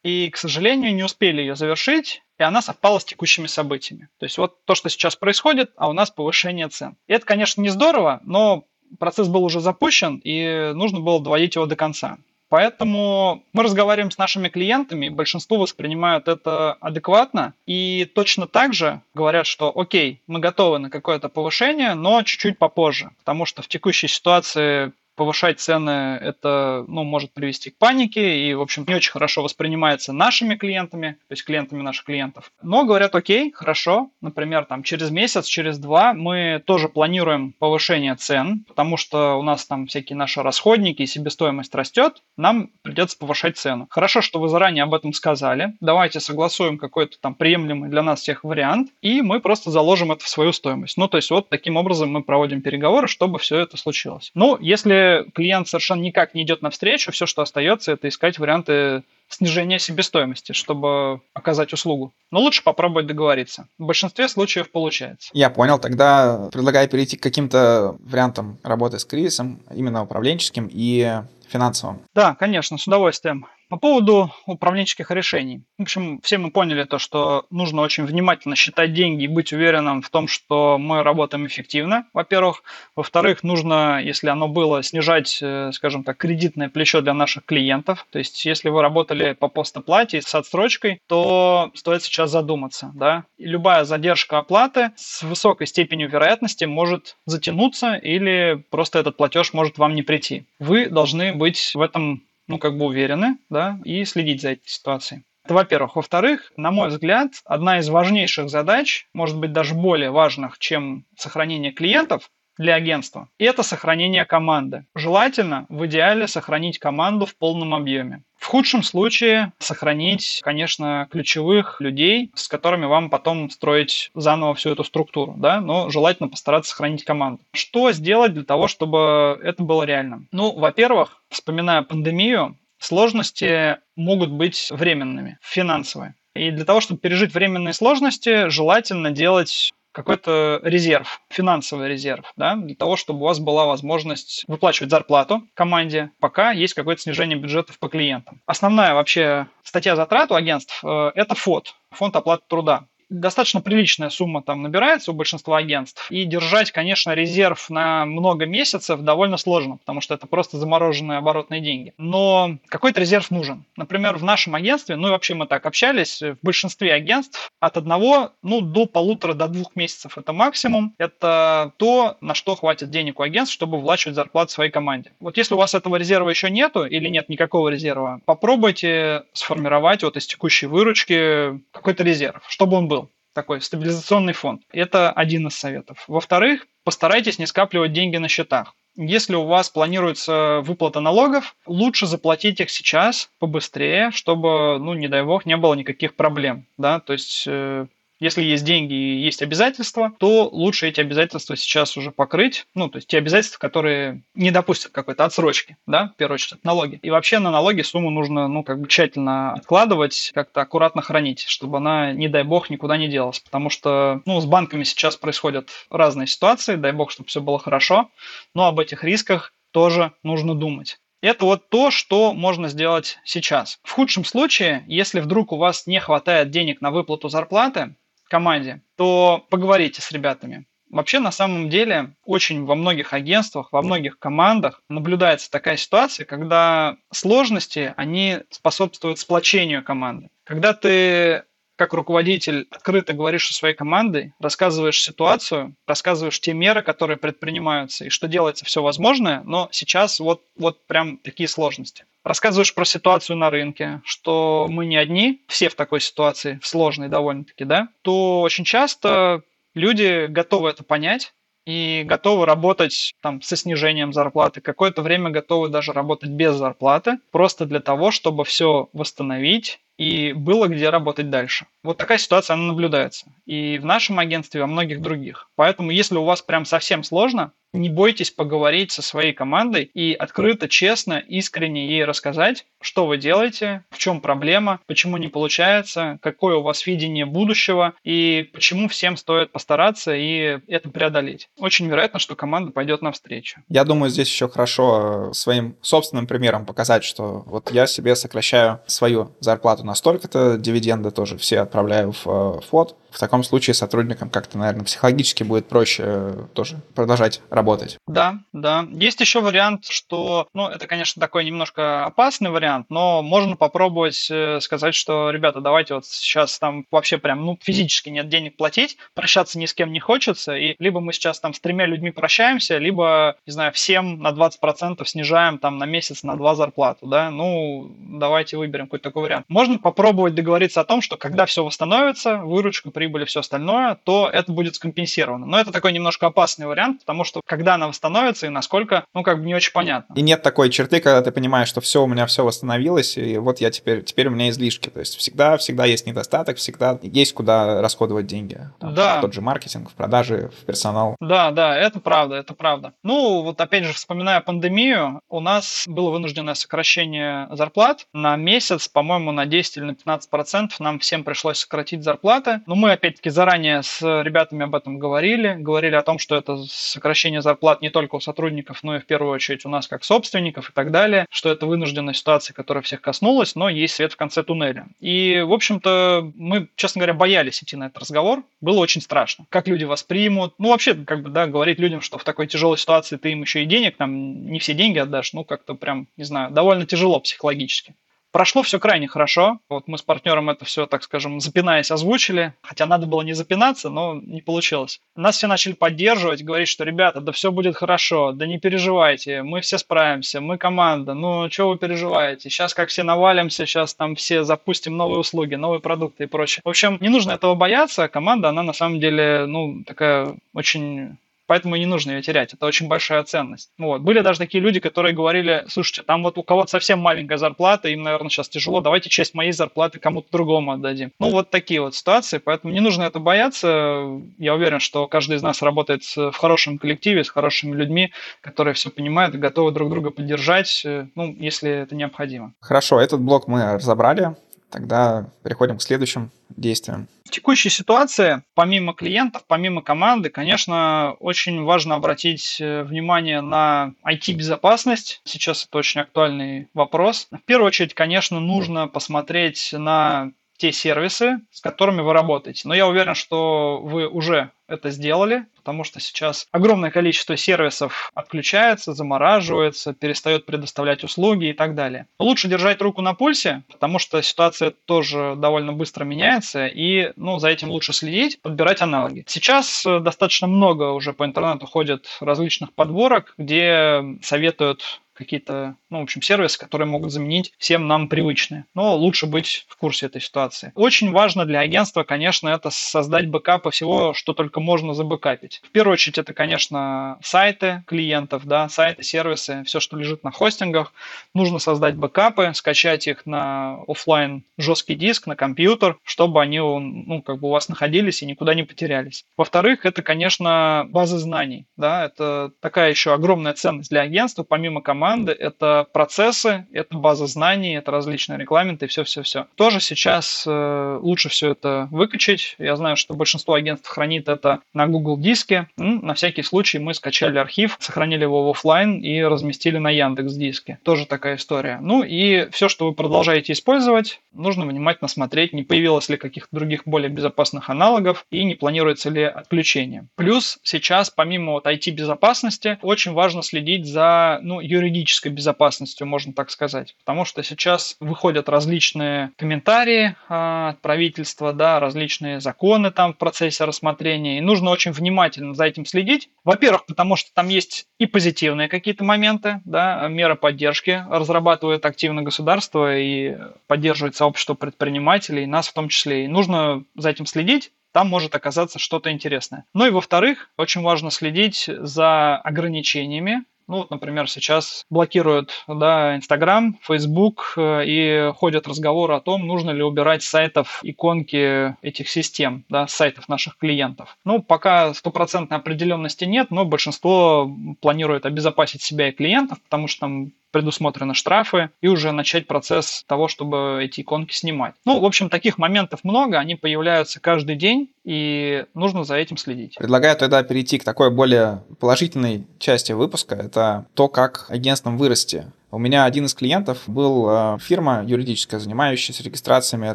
И, к сожалению, не успели ее завершить, и она совпала с текущими событиями. То есть вот то, что сейчас происходит, а у нас повышение цен. И это, конечно, не здорово, но процесс был уже запущен, и нужно было доводить его до конца. Поэтому мы разговариваем с нашими клиентами, большинство воспринимают это адекватно и точно так же говорят, что окей, мы готовы на какое-то повышение, но чуть-чуть попозже, потому что в текущей ситуации повышать цены, это ну, может привести к панике и, в общем, не очень хорошо воспринимается нашими клиентами, то есть клиентами наших клиентов. Но говорят, окей, хорошо, например, там через месяц, через два мы тоже планируем повышение цен, потому что у нас там всякие наши расходники и себестоимость растет, нам придется повышать цену. Хорошо, что вы заранее об этом сказали, давайте согласуем какой-то там приемлемый для нас всех вариант, и мы просто заложим это в свою стоимость. Ну, то есть вот таким образом мы проводим переговоры, чтобы все это случилось. Ну, если клиент совершенно никак не идет навстречу, все, что остается, это искать варианты снижения себестоимости, чтобы оказать услугу. Но лучше попробовать договориться. В большинстве случаев получается. Я понял. Тогда предлагаю перейти к каким-то вариантам работы с кризисом, именно управленческим и финансовым. Да, конечно, с удовольствием. По поводу управленческих решений. В общем, все мы поняли то, что нужно очень внимательно считать деньги и быть уверенным в том, что мы работаем эффективно, во-первых. Во-вторых, нужно, если оно было, снижать, э, скажем так, кредитное плечо для наших клиентов. То есть, если вы работали по постоплате с отсрочкой, то стоит сейчас задуматься. Да? И любая задержка оплаты с высокой степенью вероятности может затянуться или просто этот платеж может вам не прийти. Вы должны быть в этом ну, как бы уверены, да, и следить за этой ситуацией. Это во-первых. Во-вторых, на мой взгляд, одна из важнейших задач, может быть даже более важных, чем сохранение клиентов, для агентства. И это сохранение команды. Желательно в идеале сохранить команду в полном объеме. В худшем случае сохранить, конечно, ключевых людей, с которыми вам потом строить заново всю эту структуру, да, но желательно постараться сохранить команду. Что сделать для того, чтобы это было реально? Ну, во-первых, вспоминая пандемию, сложности могут быть временными, финансовые. И для того, чтобы пережить временные сложности, желательно делать какой-то резерв, финансовый резерв, да, для того, чтобы у вас была возможность выплачивать зарплату команде, пока есть какое-то снижение бюджетов по клиентам. Основная вообще статья затрат у агентств э, – это ФОД, фонд оплаты труда достаточно приличная сумма там набирается у большинства агентств. И держать, конечно, резерв на много месяцев довольно сложно, потому что это просто замороженные оборотные деньги. Но какой-то резерв нужен. Например, в нашем агентстве, ну и вообще мы так общались, в большинстве агентств от одного, ну, до полутора, до двух месяцев это максимум. Это то, на что хватит денег у агентств, чтобы выплачивать зарплату своей команде. Вот если у вас этого резерва еще нету или нет никакого резерва, попробуйте сформировать вот из текущей выручки какой-то резерв, чтобы он был такой стабилизационный фонд. Это один из советов. Во-вторых, постарайтесь не скапливать деньги на счетах. Если у вас планируется выплата налогов, лучше заплатить их сейчас побыстрее, чтобы, ну, не дай бог, не было никаких проблем. Да? То есть э, если есть деньги и есть обязательства, то лучше эти обязательства сейчас уже покрыть. Ну, то есть те обязательства, которые не допустят какой-то отсрочки, да, в первую очередь, налоги. И вообще на налоги сумму нужно, ну, как бы тщательно откладывать, как-то аккуратно хранить, чтобы она, не дай бог, никуда не делась. Потому что, ну, с банками сейчас происходят разные ситуации, дай бог, чтобы все было хорошо, но об этих рисках тоже нужно думать. Это вот то, что можно сделать сейчас. В худшем случае, если вдруг у вас не хватает денег на выплату зарплаты, команде, то поговорите с ребятами. Вообще, на самом деле, очень во многих агентствах, во многих командах наблюдается такая ситуация, когда сложности, они способствуют сплочению команды. Когда ты как руководитель открыто говоришь со своей командой, рассказываешь ситуацию, рассказываешь те меры, которые предпринимаются, и что делается все возможное, но сейчас вот, вот прям такие сложности. Рассказываешь про ситуацию на рынке, что мы не одни, все в такой ситуации, в сложной довольно-таки, да, то очень часто люди готовы это понять, и готовы работать там со снижением зарплаты, какое-то время готовы даже работать без зарплаты, просто для того, чтобы все восстановить и было где работать дальше. Вот такая ситуация, она наблюдается. И в нашем агентстве, и во многих других. Поэтому, если у вас прям совсем сложно, не бойтесь поговорить со своей командой и открыто, честно, искренне ей рассказать, что вы делаете, в чем проблема, почему не получается, какое у вас видение будущего и почему всем стоит постараться и это преодолеть. Очень вероятно, что команда пойдет навстречу. Я думаю, здесь еще хорошо своим собственным примером показать, что вот я себе сокращаю свою зарплату на столько-то, дивиденды тоже все отправляю в э, фот, в таком случае сотрудникам как-то, наверное, психологически будет проще э, тоже продолжать работать. Да, да. Есть еще вариант, что, ну, это, конечно, такой немножко опасный вариант, но можно попробовать э, сказать, что, ребята, давайте вот сейчас там вообще прям, ну, физически нет денег платить, прощаться ни с кем не хочется, и либо мы сейчас там с тремя людьми прощаемся, либо, не знаю, всем на 20% снижаем там на месяц на два зарплату, да, ну, давайте выберем какой-то такой вариант. Можно попробовать договориться о том, что когда все восстановится, выручка прибыль и все остальное, то это будет скомпенсировано. Но это такой немножко опасный вариант, потому что когда она восстановится и насколько, ну, как бы не очень понятно. И нет такой черты, когда ты понимаешь, что все, у меня все восстановилось, и вот я теперь, теперь у меня излишки. То есть всегда, всегда есть недостаток, всегда есть куда расходовать деньги. Там, да. В тот же маркетинг, в продажи, в персонал. Да, да, это правда, это правда. Ну, вот опять же, вспоминая пандемию, у нас было вынужденное сокращение зарплат на месяц, по-моему, на 10 или на 15 процентов нам всем пришлось сократить зарплаты. Но мы опять-таки заранее с ребятами об этом говорили, говорили о том, что это сокращение зарплат не только у сотрудников, но и в первую очередь у нас как собственников и так далее, что это вынужденная ситуация, которая всех коснулась, но есть свет в конце туннеля. И, в общем-то, мы, честно говоря, боялись идти на этот разговор, было очень страшно. Как люди воспримут, ну, вообще, как бы, да, говорить людям, что в такой тяжелой ситуации ты им еще и денег, там, не все деньги отдашь, ну, как-то прям, не знаю, довольно тяжело психологически. Прошло все крайне хорошо. Вот мы с партнером это все, так скажем, запинаясь, озвучили. Хотя надо было не запинаться, но не получилось. Нас все начали поддерживать, говорить, что, ребята, да все будет хорошо, да не переживайте, мы все справимся, мы команда, ну, что вы переживаете? Сейчас как все навалимся, сейчас там все запустим новые услуги, новые продукты и прочее. В общем, не нужно этого бояться. Команда, она на самом деле, ну, такая очень поэтому не нужно ее терять. Это очень большая ценность. Вот. Были даже такие люди, которые говорили, слушайте, там вот у кого-то совсем маленькая зарплата, им, наверное, сейчас тяжело, давайте часть моей зарплаты кому-то другому отдадим. Ну, вот такие вот ситуации, поэтому не нужно это бояться. Я уверен, что каждый из нас работает в хорошем коллективе, с хорошими людьми, которые все понимают и готовы друг друга поддержать, ну, если это необходимо. Хорошо, этот блок мы разобрали. Тогда переходим к следующим действиям. В текущей ситуации, помимо клиентов, помимо команды, конечно, очень важно обратить э, внимание на IT-безопасность. Сейчас это очень актуальный вопрос. В первую очередь, конечно, нужно посмотреть на те сервисы, с которыми вы работаете. Но я уверен, что вы уже это сделали, потому что сейчас огромное количество сервисов отключается, замораживается, перестает предоставлять услуги и так далее. Лучше держать руку на пульсе, потому что ситуация тоже довольно быстро меняется, и ну, за этим лучше следить, подбирать аналоги. Сейчас э, достаточно много уже по интернету ходит различных подборок, где советуют какие-то, ну, в общем, сервисы, которые могут заменить всем нам привычные. Но лучше быть в курсе этой ситуации. Очень важно для агентства, конечно, это создать бэкапы всего, что только можно забэкапить. В первую очередь, это, конечно, сайты клиентов, да, сайты, сервисы, все, что лежит на хостингах. Нужно создать бэкапы, скачать их на офлайн жесткий диск, на компьютер, чтобы они, ну, как бы у вас находились и никуда не потерялись. Во-вторых, это, конечно, базы знаний, да, это такая еще огромная ценность для агентства, помимо команд команды, это процессы, это база знаний, это различные регламенты и все-все-все. Тоже сейчас э, лучше все это выкачать. Я знаю, что большинство агентств хранит это на Google диске. На всякий случай мы скачали архив, сохранили его в офлайн и разместили на Яндекс диске. Тоже такая история. Ну и все, что вы продолжаете использовать, нужно внимательно смотреть, не появилось ли каких-то других более безопасных аналогов и не планируется ли отключение. Плюс сейчас, помимо вот IT-безопасности, очень важно следить за ну, юридической безопасностью, можно так сказать. Потому что сейчас выходят различные комментарии а, от правительства, да, различные законы там в процессе рассмотрения. И нужно очень внимательно за этим следить. Во-первых, потому что там есть и позитивные какие-то моменты, да, меры поддержки разрабатывает активно государство и поддерживает сообщество предпринимателей, нас в том числе. И нужно за этим следить, там может оказаться что-то интересное. Ну и во-вторых, очень важно следить за ограничениями, ну, вот, например, сейчас блокируют да, Instagram, Facebook э, и ходят разговоры о том, нужно ли убирать сайтов иконки этих систем, да, сайтов наших клиентов. Ну, пока стопроцентной определенности нет, но большинство планирует обезопасить себя и клиентов, потому что там предусмотрены штрафы, и уже начать процесс того, чтобы эти иконки снимать. Ну, в общем, таких моментов много, они появляются каждый день, и нужно за этим следить. Предлагаю тогда перейти к такой более положительной части выпуска. Это то, как агентством вырасти. У меня один из клиентов был э, фирма юридическая, занимающаяся регистрациями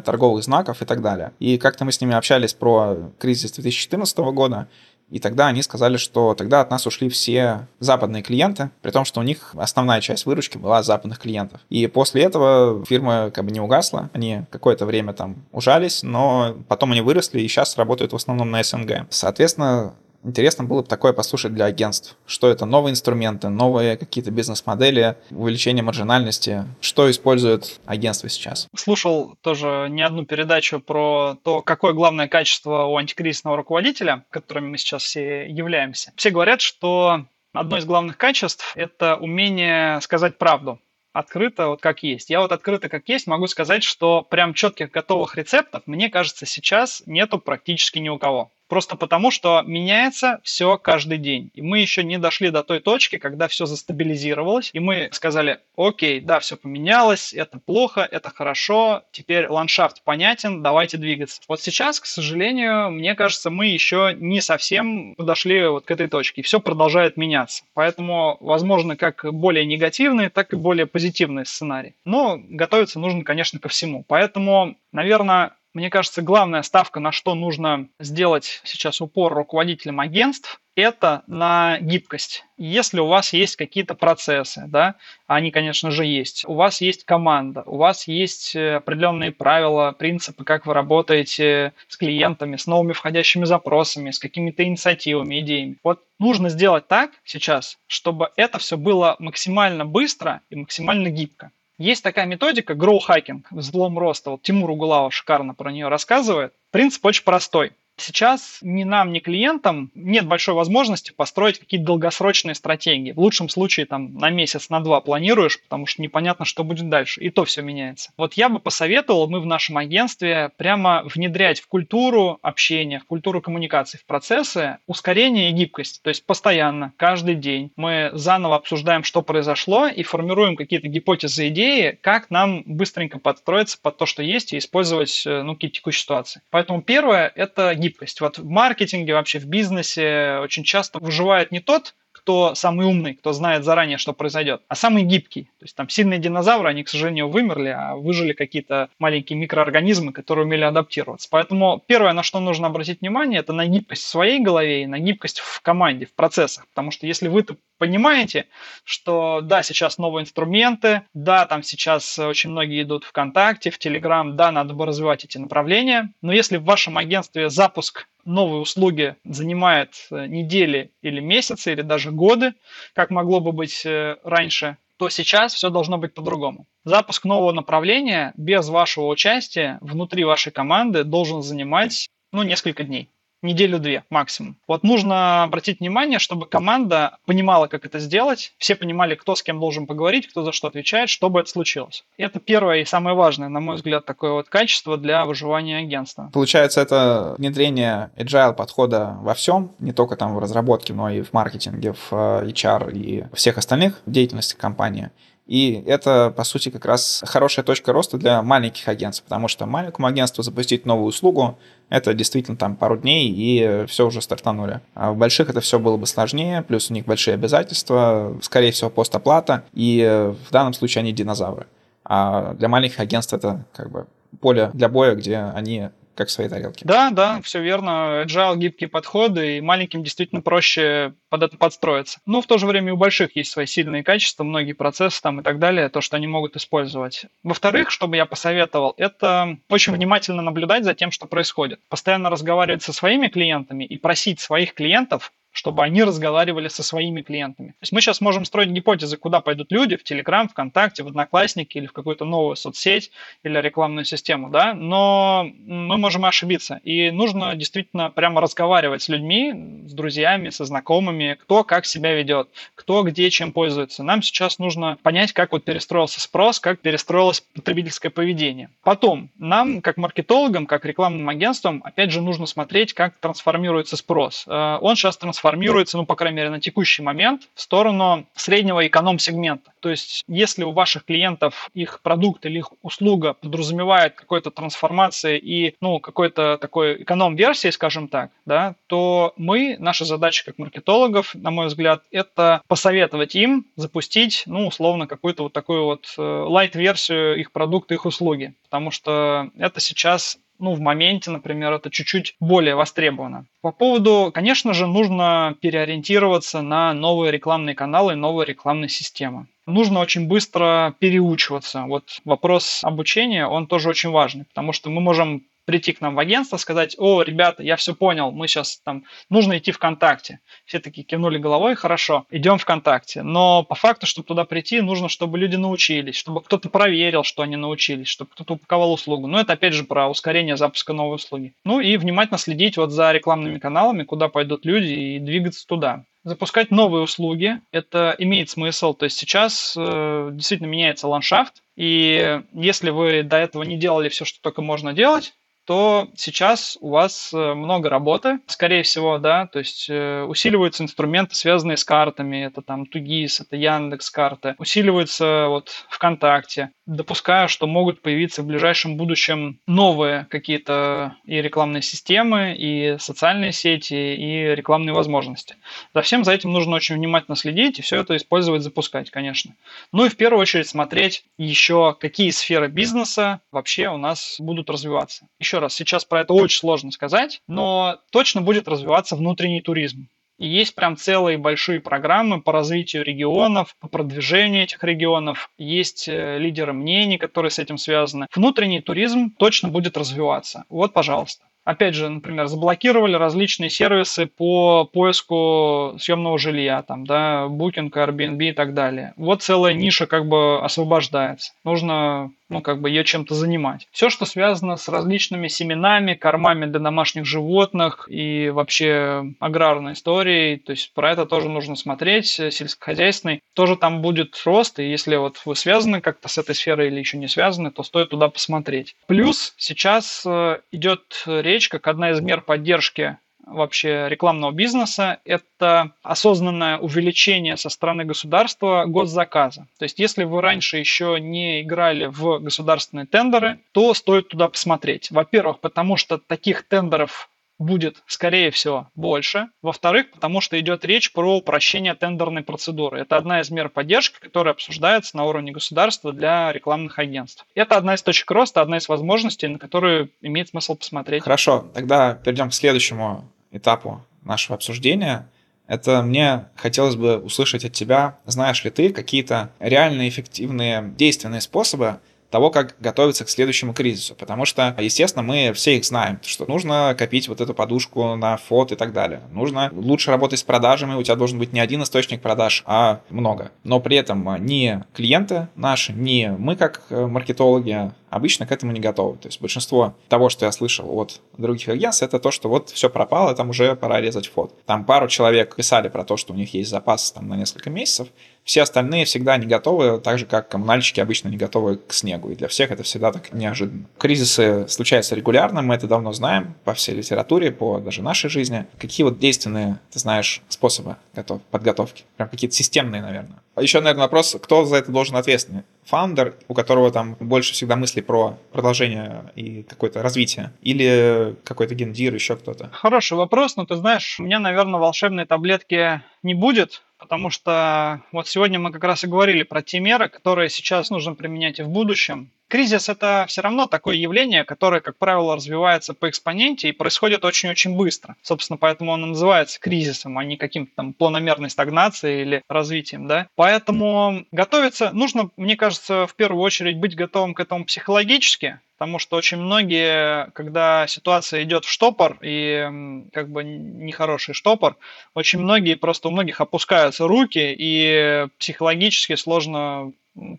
торговых знаков и так далее. И как-то мы с ними общались про кризис 2014 года, и тогда они сказали, что тогда от нас ушли все западные клиенты, при том, что у них основная часть выручки была западных клиентов. И после этого фирма как бы не угасла, они какое-то время там ужались, но потом они выросли и сейчас работают в основном на СНГ. Соответственно, Интересно было бы такое послушать для агентств. Что это новые инструменты, новые какие-то бизнес-модели, увеличение маржинальности. Что используют агентства сейчас? Слушал тоже не одну передачу про то, какое главное качество у антикризисного руководителя, которыми мы сейчас все являемся. Все говорят, что одно из главных качеств – это умение сказать правду открыто, вот как есть. Я вот открыто как есть могу сказать, что прям четких готовых рецептов, мне кажется, сейчас нету практически ни у кого. Просто потому, что меняется все каждый день. И мы еще не дошли до той точки, когда все застабилизировалось, и мы сказали, окей, да, все поменялось, это плохо, это хорошо, теперь ландшафт понятен, давайте двигаться. Вот сейчас, к сожалению, мне кажется, мы еще не совсем подошли вот к этой точке, и все продолжает меняться. Поэтому, возможно, как более негативный, так и более позитивный сценарий. Но готовиться нужно, конечно, ко всему. Поэтому, наверное, мне кажется, главная ставка, на что нужно сделать сейчас упор руководителям агентств, это на гибкость. Если у вас есть какие-то процессы, да, они, конечно же, есть, у вас есть команда, у вас есть э, определенные правила, принципы, как вы работаете с клиентами, с новыми входящими запросами, с какими-то инициативами, идеями. Вот нужно сделать так сейчас, чтобы это все было максимально быстро и максимально гибко. Есть такая методика grow hacking, взлом роста. Вот Тимур Угулава шикарно про нее рассказывает. Принцип очень простой. Сейчас ни нам, ни клиентам нет большой возможности построить какие-то долгосрочные стратегии. В лучшем случае там на месяц, на два планируешь, потому что непонятно, что будет дальше. И то все меняется. Вот я бы посоветовал, мы в нашем агентстве прямо внедрять в культуру общения, в культуру коммуникации, в процессы ускорение и гибкость. То есть постоянно, каждый день мы заново обсуждаем, что произошло и формируем какие-то гипотезы, идеи, как нам быстренько подстроиться под то, что есть и использовать э, ну, какие-то текущие ситуации. Поэтому первое – это гибкость. Вот в маркетинге, вообще в бизнесе очень часто выживает не тот, кто самый умный, кто знает заранее, что произойдет, а самый гибкий. То есть там сильные динозавры, они, к сожалению, вымерли, а выжили какие-то маленькие микроорганизмы, которые умели адаптироваться. Поэтому первое, на что нужно обратить внимание, это на гибкость в своей голове и на гибкость в команде, в процессах. Потому что если вы понимаете, что да, сейчас новые инструменты, да, там сейчас очень многие идут ВКонтакте, в Телеграм, да, надо бы развивать эти направления, но если в вашем агентстве запуск новые услуги занимает э, недели или месяцы, или даже годы, как могло бы быть э, раньше, то сейчас все должно быть по-другому. Запуск нового направления без вашего участия внутри вашей команды должен занимать ну, несколько дней неделю-две максимум. Вот нужно обратить внимание, чтобы команда понимала, как это сделать, все понимали, кто с кем должен поговорить, кто за что отвечает, чтобы это случилось. Это первое и самое важное, на мой взгляд, такое вот качество для выживания агентства. Получается, это внедрение agile подхода во всем, не только там в разработке, но и в маркетинге, в э, HR и всех остальных деятельностях компании. И это, по сути, как раз хорошая точка роста для маленьких агентств, потому что маленькому агентству запустить новую услугу – это действительно там пару дней, и все уже стартанули. А в больших это все было бы сложнее, плюс у них большие обязательства, скорее всего, постоплата, и в данном случае они динозавры. А для маленьких агентств это как бы поле для боя, где они как в своей тарелке. Да, да, все верно. Agile, гибкие подходы, и маленьким действительно проще под это подстроиться. Но в то же время у больших есть свои сильные качества, многие процессы там и так далее, то, что они могут использовать. Во-вторых, что бы я посоветовал, это очень внимательно наблюдать за тем, что происходит. Постоянно разговаривать со своими клиентами и просить своих клиентов чтобы они разговаривали со своими клиентами. То есть мы сейчас можем строить гипотезы, куда пойдут люди, в Телеграм, ВКонтакте, в Одноклассники или в какую-то новую соцсеть или рекламную систему, да, но мы можем ошибиться. И нужно действительно прямо разговаривать с людьми, с друзьями, со знакомыми, кто как себя ведет, кто где чем пользуется. Нам сейчас нужно понять, как вот перестроился спрос, как перестроилось потребительское поведение. Потом, нам, как маркетологам, как рекламным агентствам, опять же, нужно смотреть, как трансформируется спрос. Э, он сейчас трансформируется трансформируется, ну, по крайней мере, на текущий момент, в сторону среднего эконом-сегмента. То есть, если у ваших клиентов их продукт или их услуга подразумевает какой-то трансформации и, ну, какой-то такой эконом-версии, скажем так, да, то мы, наша задача как маркетологов, на мой взгляд, это посоветовать им запустить, ну, условно, какую-то вот такую вот лайт-версию э, их продукта, их услуги. Потому что это сейчас ну, в моменте, например, это чуть-чуть более востребовано. По поводу, конечно же, нужно переориентироваться на новые рекламные каналы, новые рекламные системы. Нужно очень быстро переучиваться. Вот вопрос обучения, он тоже очень важный, потому что мы можем прийти к нам в агентство, сказать, о, ребята, я все понял, мы сейчас там, нужно идти ВКонтакте. Все такие кивнули головой, хорошо, идем ВКонтакте. Но по факту, чтобы туда прийти, нужно, чтобы люди научились, чтобы кто-то проверил, что они научились, чтобы кто-то упаковал услугу. Но это опять же про ускорение запуска новой услуги. Ну и внимательно следить вот за рекламными каналами, куда пойдут люди и двигаться туда запускать новые услуги. Это имеет смысл. То есть сейчас э, действительно меняется ландшафт. И если вы до этого не делали все, что только можно делать, то сейчас у вас э, много работы, скорее всего, да, то есть э, усиливаются инструменты, связанные с картами, это там Тугис, это Яндекс карты, усиливаются вот ВКонтакте. Допускаю, что могут появиться в ближайшем будущем новые какие-то и рекламные системы, и социальные сети, и рекламные возможности. За всем за этим нужно очень внимательно следить и все это использовать, запускать, конечно. Ну и в первую очередь смотреть еще, какие сферы бизнеса вообще у нас будут развиваться. Еще еще раз, сейчас про это очень сложно сказать, но точно будет развиваться внутренний туризм. И есть прям целые большие программы по развитию регионов, по продвижению этих регионов. Есть э, лидеры мнений, которые с этим связаны. Внутренний туризм точно будет развиваться. Вот, пожалуйста. Опять же, например, заблокировали различные сервисы по поиску съемного жилья, там, да, Booking, Airbnb и так далее. Вот целая ниша как бы освобождается. Нужно ну, как бы ее чем-то занимать. Все, что связано с различными семенами, кормами для домашних животных и вообще аграрной историей, то есть про это тоже нужно смотреть, сельскохозяйственный, тоже там будет рост, и если вот вы связаны как-то с этой сферой или еще не связаны, то стоит туда посмотреть. Плюс сейчас э, идет речь, как одна из мер поддержки вообще рекламного бизнеса – это осознанное увеличение со стороны государства госзаказа. То есть, если вы раньше еще не играли в государственные тендеры, то стоит туда посмотреть. Во-первых, потому что таких тендеров будет, скорее всего, больше. Во-вторых, потому что идет речь про упрощение тендерной процедуры. Это одна из мер поддержки, которая обсуждается на уровне государства для рекламных агентств. Это одна из точек роста, одна из возможностей, на которую имеет смысл посмотреть. Хорошо, тогда перейдем к следующему этапу нашего обсуждения, это мне хотелось бы услышать от тебя, знаешь ли ты какие-то реальные эффективные действенные способы того, как готовиться к следующему кризису. Потому что, естественно, мы все их знаем, что нужно копить вот эту подушку на фот и так далее. Нужно лучше работать с продажами, у тебя должен быть не один источник продаж, а много. Но при этом ни клиенты наши, ни мы как маркетологи, обычно к этому не готовы. То есть большинство того, что я слышал от других агентств, это то, что вот все пропало, там уже пора резать фот. Там пару человек писали про то, что у них есть запас там, на несколько месяцев, все остальные всегда не готовы, так же, как коммунальщики обычно не готовы к снегу. И для всех это всегда так неожиданно. Кризисы случаются регулярно, мы это давно знаем по всей литературе, по даже нашей жизни. Какие вот действенные, ты знаешь, способы готов, подготовки? Прям какие-то системные, наверное. А Еще, наверное, вопрос, кто за это должен ответственный? Фаундер, у которого там больше всегда мыслей про продолжение и какое-то развитие? Или какой-то гендир, еще кто-то? Хороший вопрос, но ты знаешь, у меня, наверное, волшебной таблетки не будет, потому что вот сегодня мы как раз и говорили про те меры, которые сейчас нужно применять и в будущем. Кризис – это все равно такое явление, которое, как правило, развивается по экспоненте и происходит очень-очень быстро. Собственно, поэтому он и называется кризисом, а не каким-то там планомерной стагнацией или развитием. Да? Поэтому готовиться нужно, мне кажется, в первую очередь быть готовым к этому психологически, потому что очень многие, когда ситуация идет в штопор, и как бы нехороший штопор, очень многие, просто у многих опускаются руки, и психологически сложно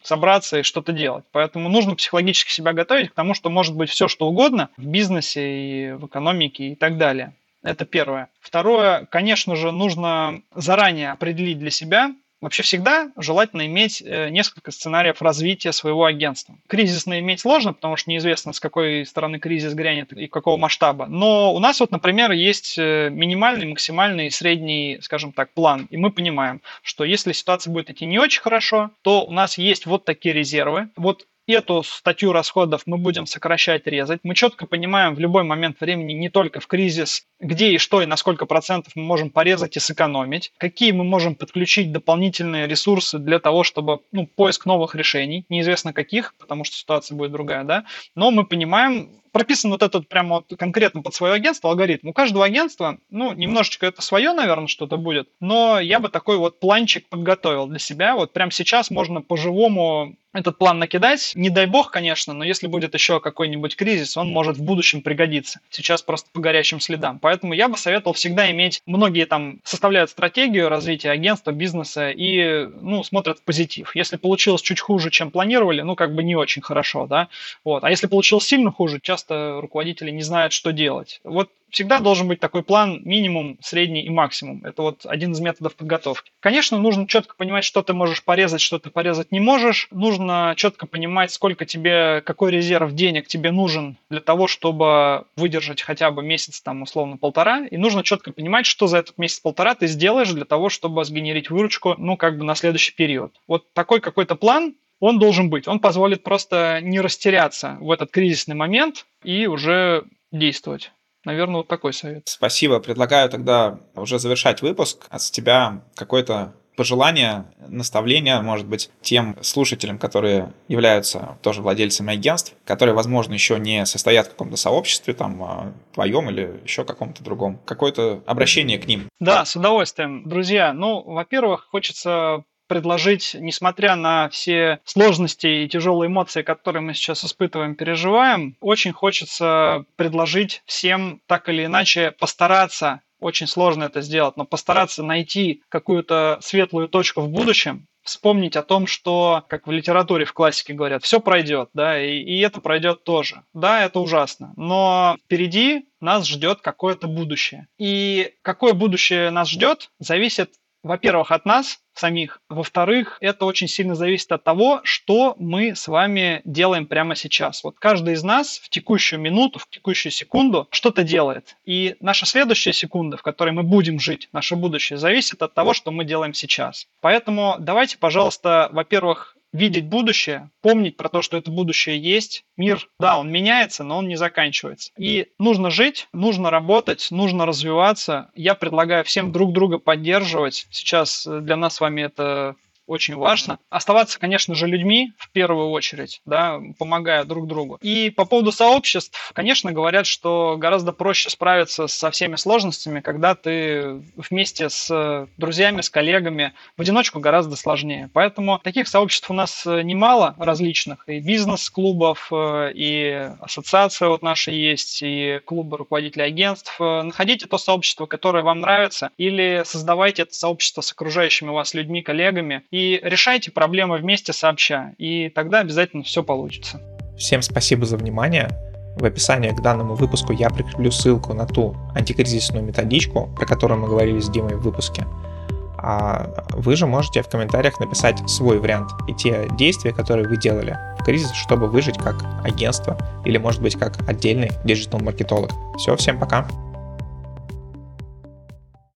собраться и что-то делать. Поэтому нужно психологически себя готовить к тому, что может быть все, что угодно в бизнесе и в экономике и так далее. Это первое. Второе, конечно же, нужно заранее определить для себя, Вообще всегда желательно иметь э, несколько сценариев развития своего агентства. Кризисно иметь сложно, потому что неизвестно, с какой стороны кризис грянет и какого масштаба. Но у нас вот, например, есть э, минимальный, максимальный, средний, скажем так, план. И мы понимаем, что если ситуация будет идти не очень хорошо, то у нас есть вот такие резервы. Вот эту статью расходов мы будем сокращать, резать. Мы четко понимаем в любой момент времени, не только в кризис, где и что и на сколько процентов мы можем порезать и сэкономить, какие мы можем подключить дополнительные ресурсы для того, чтобы ну, поиск новых решений, неизвестно каких, потому что ситуация будет другая, да, но мы понимаем, прописан вот этот прямо вот конкретно под свое агентство алгоритм. У каждого агентства, ну, немножечко это свое, наверное, что-то будет, но я бы такой вот планчик подготовил для себя. Вот прямо сейчас можно по-живому этот план накидать. Не дай бог, конечно, но если будет еще какой-нибудь кризис, он может в будущем пригодиться. Сейчас просто по горячим следам. Поэтому я бы советовал всегда иметь... Многие там составляют стратегию развития агентства, бизнеса и, ну, смотрят в позитив. Если получилось чуть хуже, чем планировали, ну, как бы не очень хорошо, да. Вот. А если получилось сильно хуже, часто руководители не знают, что делать. Вот всегда должен быть такой план минимум, средний и максимум. Это вот один из методов подготовки. Конечно, нужно четко понимать, что ты можешь порезать, что ты порезать не можешь. Нужно четко понимать, сколько тебе, какой резерв денег тебе нужен для того, чтобы выдержать хотя бы месяц, там, условно, полтора. И нужно четко понимать, что за этот месяц-полтора ты сделаешь для того, чтобы сгенерить выручку, ну, как бы на следующий период. Вот такой какой-то план, он должен быть. Он позволит просто не растеряться в этот кризисный момент и уже действовать. Наверное, вот такой совет. Спасибо. Предлагаю тогда уже завершать выпуск. От тебя какое-то пожелание, наставление, может быть, тем слушателям, которые являются тоже владельцами агентств, которые, возможно, еще не состоят в каком-то сообществе, там, а, твоем или еще каком-то другом. Какое-то обращение к ним. Да, с удовольствием. Друзья, ну, во-первых, хочется предложить, несмотря на все сложности и тяжелые эмоции, которые мы сейчас испытываем, переживаем, очень хочется предложить всем так или иначе постараться очень сложно это сделать, но постараться найти какую-то светлую точку в будущем, вспомнить о том, что, как в литературе, в классике говорят, все пройдет, да, и, и это пройдет тоже. Да, это ужасно, но впереди нас ждет какое-то будущее. И какое будущее нас ждет, зависит во-первых, от нас самих. Во-вторых, это очень сильно зависит от того, что мы с вами делаем прямо сейчас. Вот каждый из нас в текущую минуту, в текущую секунду что-то делает. И наша следующая секунда, в которой мы будем жить, наше будущее, зависит от того, что мы делаем сейчас. Поэтому давайте, пожалуйста, во-первых, видеть будущее, помнить про то, что это будущее есть. Мир, да, он меняется, но он не заканчивается. И нужно жить, нужно работать, нужно развиваться. Я предлагаю всем друг друга поддерживать. Сейчас для нас с вами это очень важно. Оставаться, конечно же, людьми в первую очередь, да, помогая друг другу. И по поводу сообществ, конечно, говорят, что гораздо проще справиться со всеми сложностями, когда ты вместе с друзьями, с коллегами. В одиночку гораздо сложнее. Поэтому таких сообществ у нас немало различных. И бизнес-клубов, э, и ассоциация вот наша есть, и клубы руководителей агентств. Находите то сообщество, которое вам нравится, или создавайте это сообщество с окружающими вас людьми, коллегами, и решайте проблемы вместе сообща, и тогда обязательно все получится. Всем спасибо за внимание. В описании к данному выпуску я прикреплю ссылку на ту антикризисную методичку, про которую мы говорили с Димой в выпуске. А вы же можете в комментариях написать свой вариант и те действия, которые вы делали в кризис, чтобы выжить как агентство или, может быть, как отдельный диджитал-маркетолог. Все, всем пока!